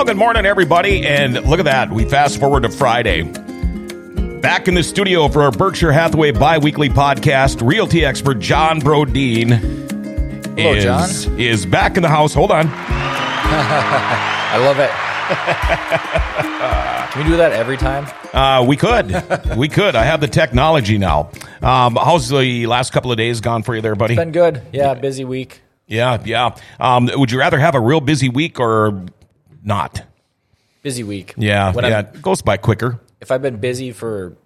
Well, good morning, everybody. And look at that. We fast forward to Friday. Back in the studio for our Berkshire Hathaway bi weekly podcast, realty expert Jon Broden Hello, is, Jon. is back in the house. Hold on. I love it. Can we do that every time? Uh, we could. we could. I have the technology now. Um, how's the last couple of days gone for you there, buddy? It's been good. Yeah, busy week. Yeah, yeah. Um, would you rather have a real busy week or not? Busy week. Yeah, When yeah. I'm, It goes by quicker. if I've been busy for,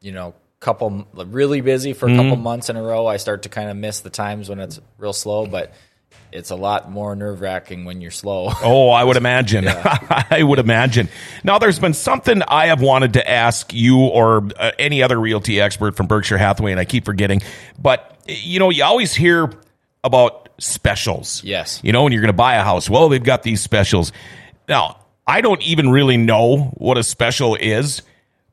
you know, couple really busy for a couple months in a row, I start to kind of miss the times when it's real slow. But it's a lot more nerve wracking when you're slow. Oh, I would imagine. I would imagine. Now, there's been something I have wanted to ask you or uh, any other realty expert from Berkshire Hathaway, and I keep forgetting. But, you know, you always hear about specials. Yes. You know, when you're going to buy a house, well, they've got these specials. Now, I don't even really know what a special is,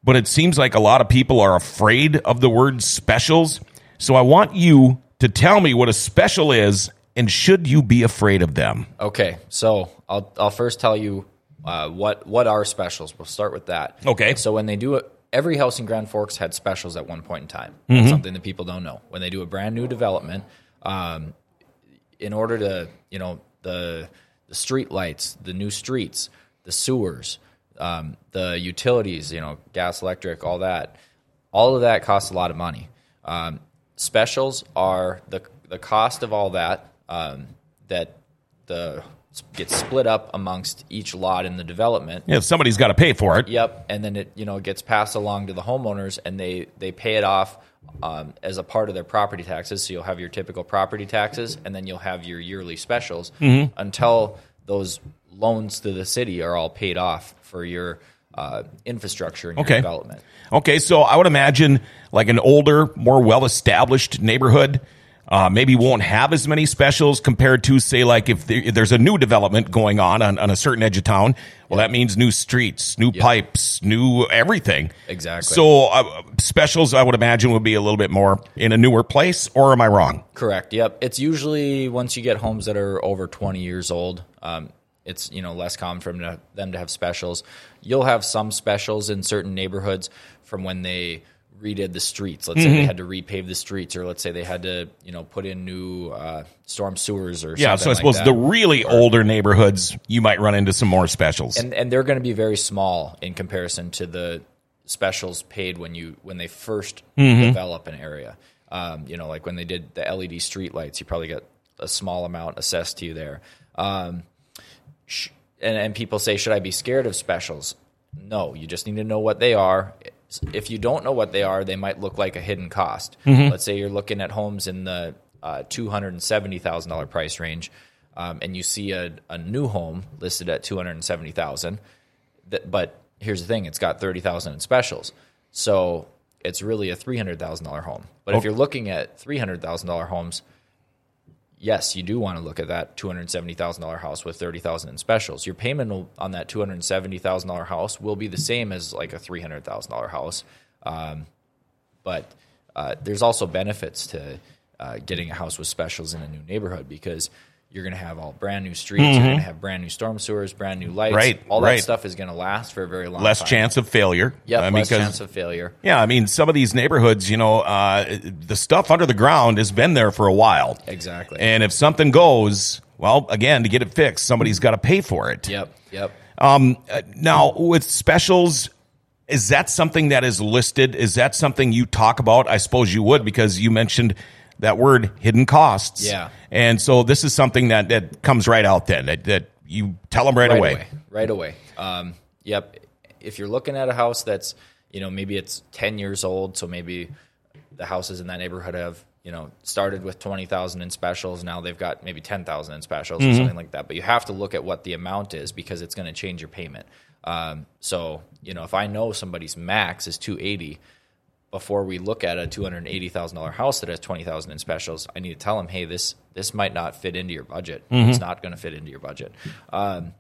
but it seems like a lot of people are afraid of the word specials. So I want you to tell me what a special is and should you be afraid of them? Okay, so I'll I'll first tell you uh, what what are specials. We'll start with that. Okay. So when they do it, every house in Grand Forks had specials at one point in time. That's something that people don't know. When they do a brand new development, um, in order to you know the the street lights, the new streets, the sewers, um, the utilities, you know, gas, electric, all that, all of that costs a lot of money. Um, specials are the the cost of all that um, that the gets split up amongst each lot in the development. Yeah, somebody's got to pay for it. Yep, and then it you know gets passed along to the homeowners, and they they pay it off um, as a part of their property taxes. So you'll have your typical property taxes, and then you'll have your yearly specials Mm-hmm. until those loans to the city are all paid off for your uh, infrastructure and your Okay. development. Okay, so I would imagine like an older, more well established neighborhood. Uh, maybe won't have as many specials compared to, say, like if, there, if there's a new development going on, on on a certain edge of town. Well, that means new streets, new pipes, new everything. Exactly. So uh, specials, I would imagine, would be a little bit more in a newer place. Or am I wrong? Correct. Yep. It's usually once you get homes that are over 20 years old, um, it's you know less common for them to, them to have specials. You'll have some specials in certain neighborhoods from when they redid the streets. Let's say they had to repave the streets, or let's say they had to you know put in new uh, storm sewers or Yeah. So I suppose like the really older neighborhoods, you might run into some more specials. and and they're going to be very small in comparison to the specials paid when you when they 1st Mm-hmm. develop an area. Um, you know, like when they did the LED street lights, you probably got a small amount assessed to you there. Um, sh- and, and people say, should I be scared of specials? No, you just need to know what they are. If you don't know what they are, they might look like a hidden cost. Let's say you're looking at homes in the uh, two hundred and seventy thousand dollar price range, um, and you see a, a new home listed at two hundred and seventy thousand. But here's the thing: it's got thirty thousand in specials, so it's really a three hundred thousand dollar home. But if you're looking at three hundred thousand dollar homes, yes, you do want to look at that two hundred seventy thousand dollar house with thirty thousand in specials. Your payment on that two hundred seventy thousand dollar house will be the same as like a three hundred thousand dollar house, um, but uh, there's also benefits to uh, getting a house with specials in a new neighborhood because you're going to have all brand new streets, you're going to have brand new storm sewers, brand new lights. Mm-hmm. Right, all right. that stuff is going to last for a very long time. less time. chance of failure. I mean, less 'cause- chance of failure. Yeah, I mean, some of these neighborhoods, you know, uh, the stuff under the ground has been there for a while. Exactly. And if something goes, well, again, to get it fixed, somebody's got to pay for it. Yep, yep. Um, uh, now, with specials, is that something that is listed? Is that something you talk about? I suppose you would because you mentioned that word hidden costs. Yeah. And so this is something that, that comes right out then, that, that you tell them right, right away. away. Right away. Um, yep. If you're looking at a house that's, you know, maybe it's 10 years old, so maybe the houses in that neighborhood have, you know, started with 20,000 in specials. Now they've got maybe 10,000 in specials or something like that. But you have to look at what the amount is because it's going to change your payment. Um, so, you know, if I know somebody's max is 280, before we look at a two hundred eighty thousand dollar house that has twenty thousand in specials, I need to tell them, hey, this this might not fit into your budget. It's not going to fit into your budget. Um,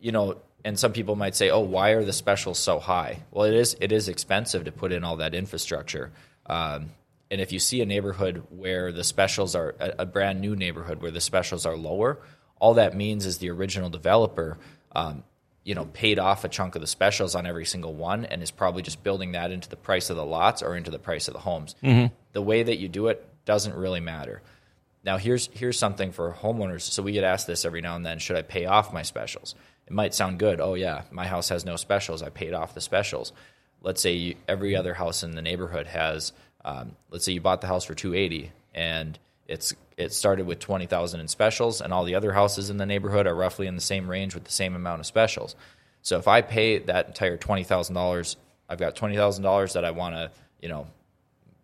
you know, and some people might say, oh, why are the specials so high? Well, it is it is expensive to put in all that infrastructure. Um, and if you see a neighborhood where the specials are a, a brand new neighborhood where the specials are lower, all that means is the original developer um, you know, paid off a chunk of the specials on every single one, and is probably just building that into the price of the lots or into the price of the homes. The way that you do it doesn't really matter. Now here's here's something for homeowners. So we get asked this every now and then: Should I pay off my specials? It might sound good. Oh yeah, my house has no specials. I paid off the specials. Let's say you, every other house in the neighborhood has. Um, let's say you bought the house for two eighty, and it's it started with twenty thousand in specials, and all the other houses in the neighborhood are roughly in the same range with the same amount of specials. So if I pay that entire twenty thousand dollars, I've got twenty thousand dollars that I want to, you know,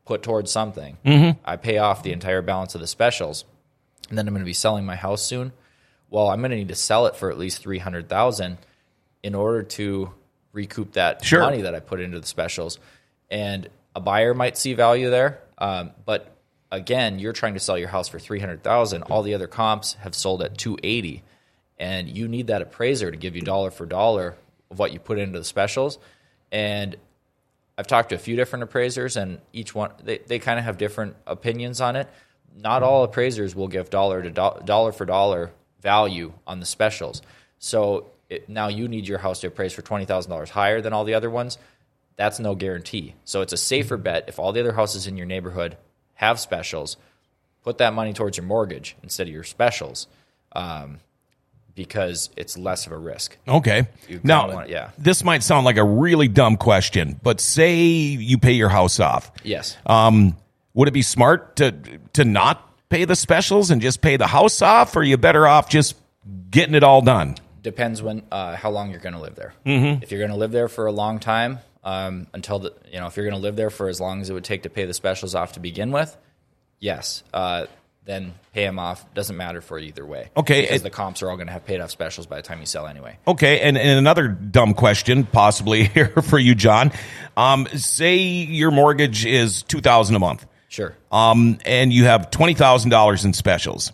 put towards something. I pay off the entire balance of the specials, and then I'm going to be selling my house soon. Well, I'm going to need to sell it for at least three hundred thousand in order to recoup that Sure. money that I put into the specials. And a buyer might see value there, um, but again, you're trying to sell your house for three hundred thousand. All the other comps have sold at two eighty, and you need that appraiser to give you dollar for dollar of what you put into the specials. And I've talked to a few different appraisers, and each one they, they kind of have different opinions on it. Not all appraisers will give dollar to do, dollar for dollar value on the specials. So it, now you need your house to appraise for twenty thousand dollars higher than all the other ones. That's no guarantee. So it's a safer bet if all the other houses in your neighborhood have specials. Put that money towards your mortgage instead of your specials, um, because it's less of a risk. Okay. Now, want- yeah. this might sound like a really dumb question, but say you pay your house off. Yes. Um, would it be smart to to not pay the specials and just pay the house off, or are you better off just getting it all done? depends when uh, how long you're going to live there. Mm-hmm. If you're going to live there for a long time, um, until the you know if you're going to live there for as long as it would take to pay the specials off to begin with, yes, uh, then pay them off. Doesn't matter for either way. Okay, because it- the comps are all going to have paid off specials by the time you sell anyway. Okay, and, and another dumb question, possibly here for you, Jon. Um, say your mortgage is two thousand a month, Sure. um, and you have twenty thousand dollars in specials.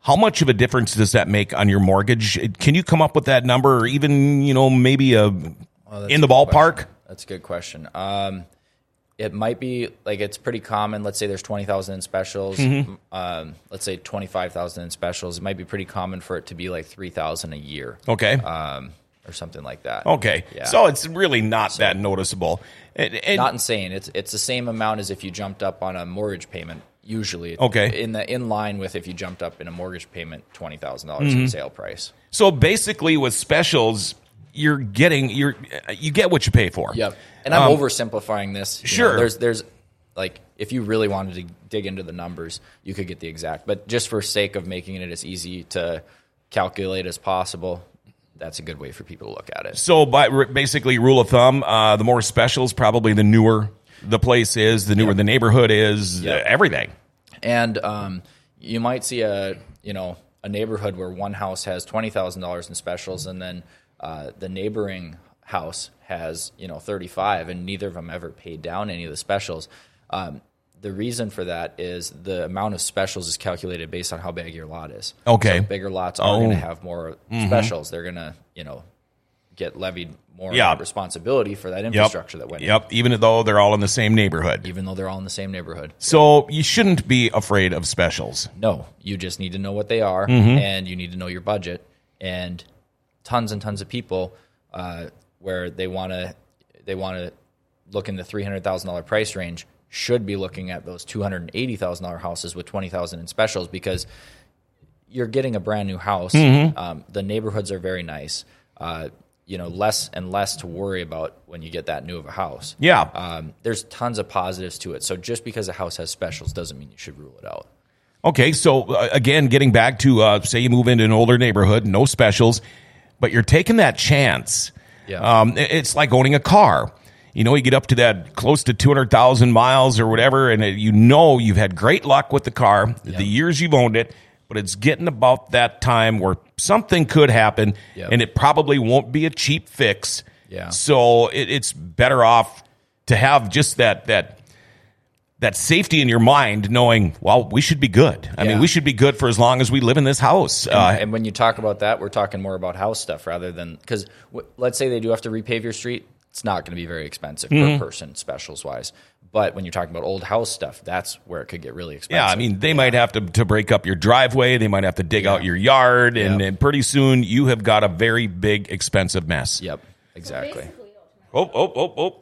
How much of a difference does that make on your mortgage? Can you come up with that number, or even you know maybe a in the ballpark? That's a good question. Um, it might be like it's pretty common. Let's say there's twenty thousand in specials. Mm-hmm. Um, let's say twenty five thousand in specials. It might be pretty common for it to be like three thousand a year. Okay, um, or something like that. okay. Yeah. So it's really not that noticeable. And, and- Not insane. It's it's the same amount as if you jumped up on a mortgage payment. Usually, Okay. in the in line with if you jumped up in a mortgage payment twenty thousand Mm-hmm. dollars in sale price. so basically, with specials, you're getting you're you get what you pay for. Yep. And I'm Um, oversimplifying this. you know. sure. there's there's like if you really wanted to dig into the numbers, you could get the exact. But just for sake of making it as easy to calculate as possible, that's a good way for people to look at it. So, by basically, rule of thumb: uh, the more specials, probably the newer the place is, the newer the neighborhood is, Yep. uh, everything. And um, you might see a you know a neighborhood where one house has twenty thousand dollars in specials, and then uh, the neighboring house has you know thirty five, and neither of them ever paid down any of the specials. Um, the reason for that is the amount of specials is calculated based on how big your lot is. Okay. so bigger lots are Oh. going to have more specials. They're going to you know get levied more responsibility for that Yep. infrastructure that went in, Yep. Even though they're all in the same neighborhood. even though they're all in the same neighborhood. So you shouldn't be afraid of specials. No, you just need to know what they are, Mm-hmm. and you need to know your budget. And tons and tons of people uh, where they want to they want to look in the three hundred thousand dollar price range should be looking at those two hundred and eighty thousand dollar houses with twenty thousand in specials because you're getting a brand new house. Mm-hmm. Um, the neighborhoods are very nice. Uh, you know, less and less to worry about when you get that new of a house. Yeah. Um, there's tons of positives to it. So just because a house has specials doesn't mean you should rule it out. Okay, so uh, again, getting back to uh, say you move into an older neighborhood, no specials, but you're taking that chance. Yeah. Um, it's like owning a car. You know, you get up to that close to 200,000 miles or whatever, and it, you know you've had great luck with the car, the years you've owned it, but it's getting about that time where something could happen, Yep. and it probably won't be a cheap fix. Yeah. So it, it's better off to have just that that that safety in your mind, knowing, well, we should be good. I mean, we should be good for as long as we live in this house. Uh, and when you talk about that, we're talking more about house stuff rather than because w- let's say they do have to repave your street. it's not going to be very expensive Mm-hmm. per person, specials wise. But when you're talking about old house stuff, that's where it could get really expensive. Yeah, I mean, they might have to, to break up your driveway. They might have to dig out your yard. And, Yeah. and pretty soon you have got a very big, expensive mess. yep, exactly. Oh, oh, oh, oh.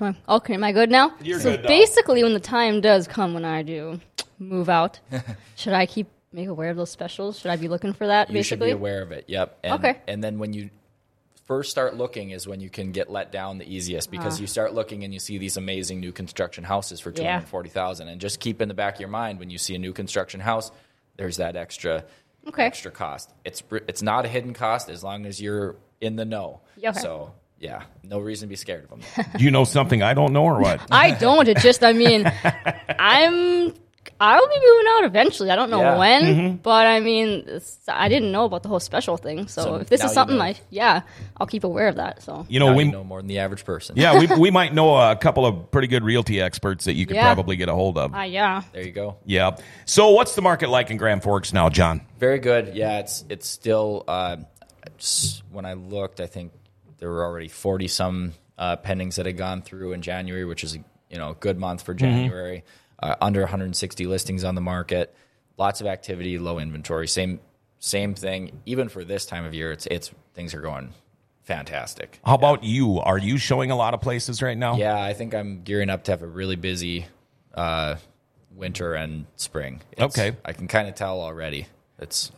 One? Okay, am I good now? You're so good basically, when the time does come when I do move out, should I keep make aware of those specials? Should I be looking for that? You should be aware of it. Yep. And, Okay. And then when you first start looking is when you can get let down the easiest because ah. you start looking and you see these amazing new construction houses for two hundred forty thousand, Yeah. hundred forty thousand, and just keep in the back of your mind when you see a new construction house, there's that extra Okay. extra cost. It's it's not a hidden cost as long as you're in the know. Okay. So yeah, no reason to be scared of them. Do you know something I don't know or what? I don't. It just, I mean, I'm. I'll be moving out eventually. I don't know Yeah. when, Mm-hmm. but I mean, I didn't know about the whole special thing. So, So if this now is you something know. I, yeah, I'll keep aware of that. So, You know, Now we you know more than the average person. yeah, we, we might know a couple of pretty good realty experts that you could Yeah. probably get a hold of. uh, yeah, There you go. Yeah. So, what's the market like in Grand Forks now, Jon? Very good. Yeah, it's it's still. Uh, s- when I looked, I think there were already forty some uh, pendings that had gone through in January, which is a you know a good month for January. Uh, under 160 listings on the market. Lots of activity, low inventory. Same same thing. Even for this time of year, it's it's things are going fantastic. How about you? Are you showing a lot of places right now? Yeah, I think I'm gearing up to have a really busy uh, winter and spring. It's- Okay. I can kind of tell already. It's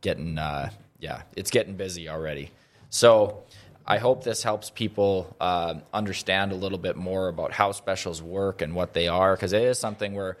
getting, uh, yeah, it's getting busy already. So I hope this helps people uh, understand a little bit more about how specials work and what they are, because it is something where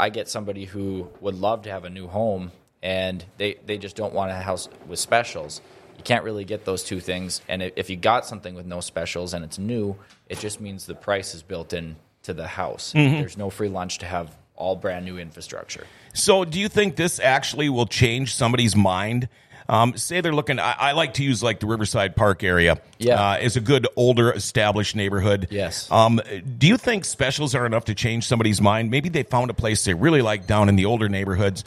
I get somebody who would love to have a new home and they, they just don't want a house with specials. You can't really get those two things. And if if you got something with no specials and it's new, it just means the price is built in to the house. There's no free lunch to have all brand new infrastructure. So, do you think this actually will change somebody's mind? Um, say they're looking. I, I like to use like the Riverside Park area. Yeah. uh, is a good older established neighborhood. Yes. Um, do you think specials are enough to change somebody's mind? Maybe they found a place they really like down in the older neighborhoods.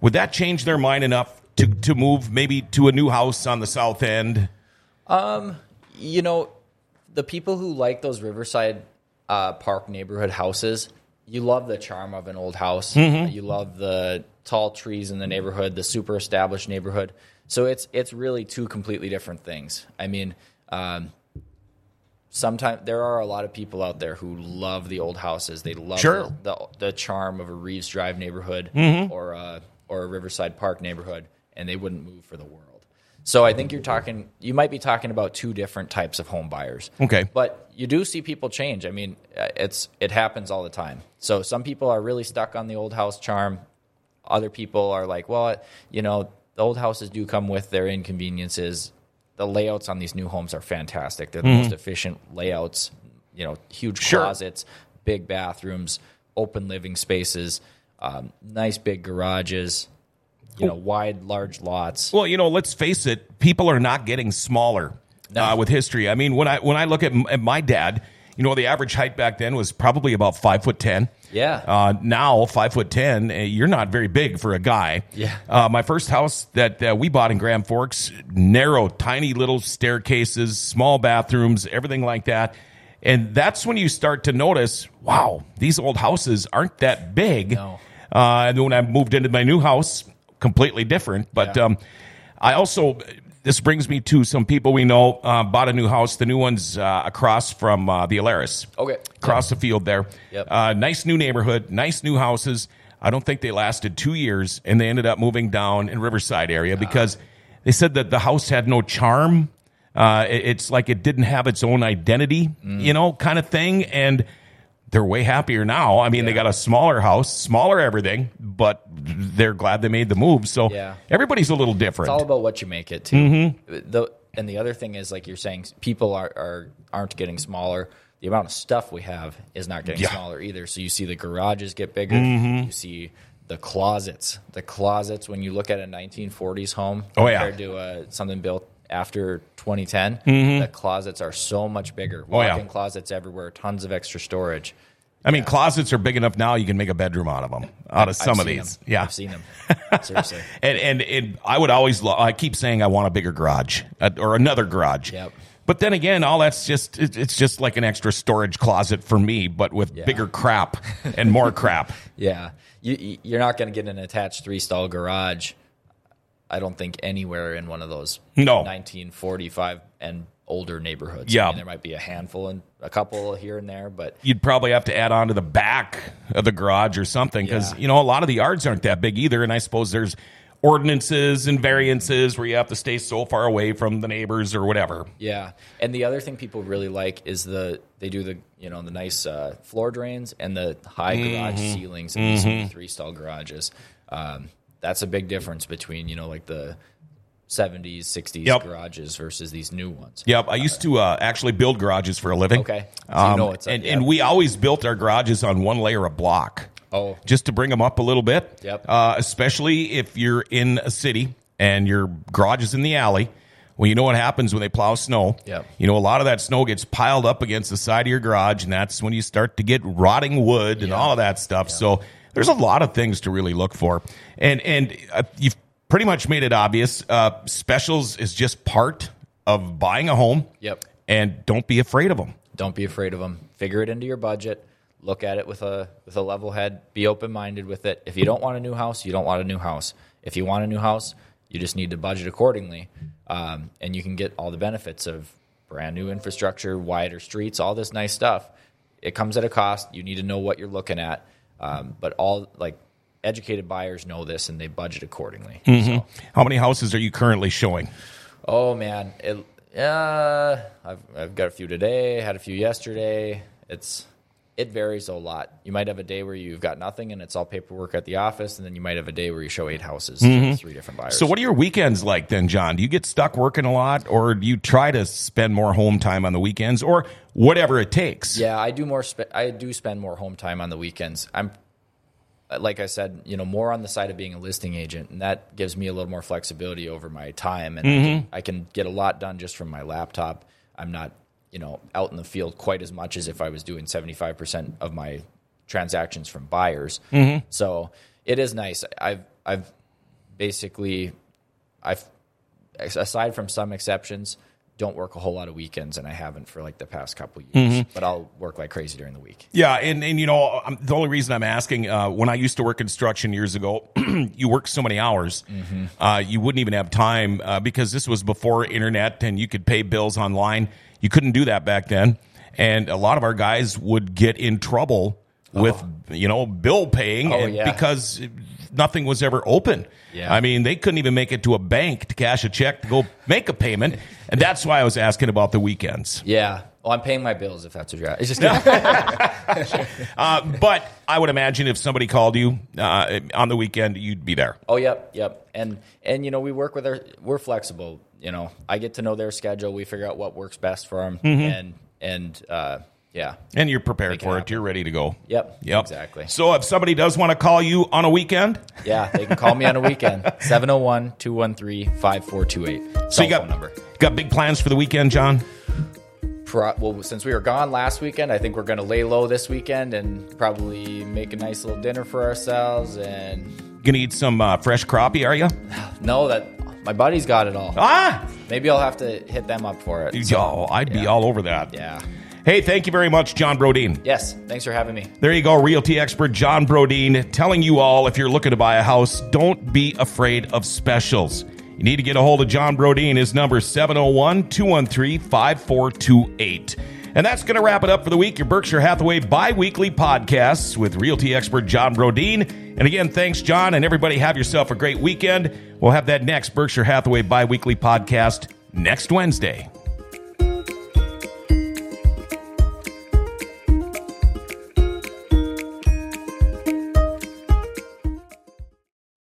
Would that change their mind enough to to move maybe to a new house on the south end? Um, you know, the people who like those Riverside uh, Park neighborhood houses, you love the charm of an old house. You love the tall trees in the neighborhood, the super established neighborhood. So it's it's really two completely different things. I mean, um, sometimes there are a lot of people out there who love the old houses. They love Sure. the, the the charm of a Reeves Drive neighborhood or a or a Riverside Park neighborhood, and they wouldn't move for the world. So I think you're talking. You might be talking about two different types of home buyers. Okay. But you do see people change. I mean, uh, it's it happens all the time. So some people are really stuck on the old house charm. Other people are like, well, you know, the old houses do come with their inconveniences. The layouts on these new homes are fantastic. They're the most efficient layouts. You know, huge Sure. closets, big bathrooms, open living spaces, um, nice big garages. You know, wide, large lots. Well, you know, let's face it, people are not getting smaller No. uh, with history. I mean, when I when I look at, m- at my dad, you know, the average height back then was probably about five foot ten. Yeah. Uh, now five foot ten, uh, you're not very big for a guy. Yeah. Uh, my first house that uh, we bought in Grand Forks, narrow, tiny little staircases, small bathrooms, everything like that. And that's when you start to notice, wow, these old houses aren't that big. No. Uh, and when I moved into my new house, completely different. But Yeah. um, I also, this brings me to some people we know uh, bought a new house. The new one's uh, across from uh, the Alerus. Okay. Across the field there. Yep. Uh, nice new neighborhood, nice new houses. I don't think they lasted two years, and they ended up moving down in Riverside area because they said that the house had no charm. Uh, it- it's like it didn't have its own identity, Mm. you know, kind of thing. And they're way happier now. I mean, they got a smaller house, smaller everything, but they're glad they made the move. So Yeah. everybody's a little different. It's all about what you make it to. Mm-hmm. The, and the other thing is, like you're saying, people are, are aren't getting smaller. The amount of stuff we have is not getting Yeah. Mm-hmm. smaller either. So you see the garages get bigger. You see the closets. The closets when you look at a 1940s home Oh, yeah. compared to uh, something built after 2010, the closets are so much bigger. Mm-hmm. Oh, yeah. Walk-in closets everywhere, tons of extra storage. I mean, closets are big enough now. You can make a bedroom out of them, out of some I've of these. them. Yeah, I've seen them. Seriously. and and and I would always lo- I keep saying I want a bigger garage uh, or another garage. Yep. But then again, all that's just it, it's just like an extra storage closet for me, but with Yeah. bigger crap and more crap. Yeah, you- you, you're not going to get an attached three stall garage. I don't think anywhere in one of those No. 1945 and older neighborhoods. Yeah. I mean, there might be a handful and a couple here and there, but You'd probably have to add on to the back of the garage or something because Yeah. you know a lot of the yards aren't that big either, and I suppose there's ordinances and variances where you have to stay so far away from the neighbors or whatever. yeah. And the other thing people really like is the they do the you know the nice uh, floor drains and the high garage Mm-hmm. ceilings in these three stall garages. Um, that's a big difference between you know like the 70s 60s Yep. garages versus these new ones. Yep, I used to uh, actually build garages for a living. Okay. So you know and, yeah. and we always built our garages on one layer of block. Oh. just to bring them up a little bit. Yep. Uh, especially if you're in a city and your garage is in the alley. Well, you know what happens when they plow snow. Yep. You know, a lot of that snow gets piled up against the side of your garage, and that's when you start to get rotting wood and Yeah. all of that stuff. So there's a lot of things to really look for, and and uh, you've pretty much made it obvious. Uh, specials is just part of buying a home. Yep. And don't be afraid of them. Don't be afraid of them. Figure it into your budget. Look at it with a with a level head. Be open minded with it. If you don't want a new house, you don't want a new house. If you want a new house, you just need to budget accordingly, um, and you can get all the benefits of brand new infrastructure, wider streets, all this nice stuff. It comes at a cost. You need to know what you're looking at. Um, but all like educated buyers know this and they budget accordingly. So, How many houses are you currently showing? Oh man, it, uh, I've I've got a few today. Had a few yesterday. It's it varies a lot. You might have a day where you've got nothing and it's all paperwork at the office, and then you might have a day where you show eight houses, to mm-hmm. three different buyers. So, what are your weekends like then, John? Do you get stuck working a lot, or do you try to spend more home time on the weekends, or whatever it takes? Yeah, I do more. Spe- I do spend more home time on the weekends. I'm, like I said, you know, more on the side of being a listing agent, and that gives me a little more flexibility over my time, and I, can, mm-hmm. I can get a lot done just from my laptop. I'm not, you know, out in the field quite as much as if I was doing 75 percent of my transactions from buyers. So it is nice. I've I've basically I've aside from some exceptions, don't work a whole lot of weekends, and I haven't for like the past couple years. But I'll work like crazy during the week. Yeah, and, and you know, um, the only reason I'm asking, uh, when I used to work construction years ago, you work so many hours, uh, you wouldn't even have time uh, because this was before internet and you could pay bills online. You couldn't do that back then. And a lot of our guys would get in trouble oh. with, you know, bill paying Oh, yeah. because nothing was ever open. Yeah. I mean, they couldn't even make it to a bank to cash a check to go make a payment. And that's why I was asking about the weekends. Yeah. Well, I'm paying my bills if that's what you're at. It's just. Uh, but I would imagine if somebody called you uh, on the weekend, you'd be there. Oh, yep, yep. And and you know, we work with our we're flexible. You know, I get to know their schedule. We figure out what works best for them, and and uh, yeah, And you're prepared Make it for it. happen. You're ready to go. Yep, Yep. exactly. So if somebody does want to call you on a weekend, yeah. They can call me on a weekend 701-213-5428. so you got phone number. got big plans for the weekend, Jon. Pro- well, since we were gone last weekend, I think we're going to lay low this weekend and probably make a nice little dinner for ourselves. And Gonna eat some uh, fresh crappie, are you? no, that my buddy's got it all. Ah, Maybe I'll have to hit them up for it. oh, I'd be all over that. Yeah. Hey, thank you very much, Jon Broden. Yes. Thanks for having me. There you go, realty expert Jon Broden telling you all if you're looking to buy a house, don't be afraid of specials. You need to get a hold of Jon Broden. His number is 701 213 5428. And that's going to wrap it up for the week. Your Berkshire Hathaway bi weekly podcasts with realty expert Jon Broden. And again, thanks, Jon, and everybody have yourself a great weekend. We'll have that next Berkshire Hathaway bi weekly podcast next Wednesday.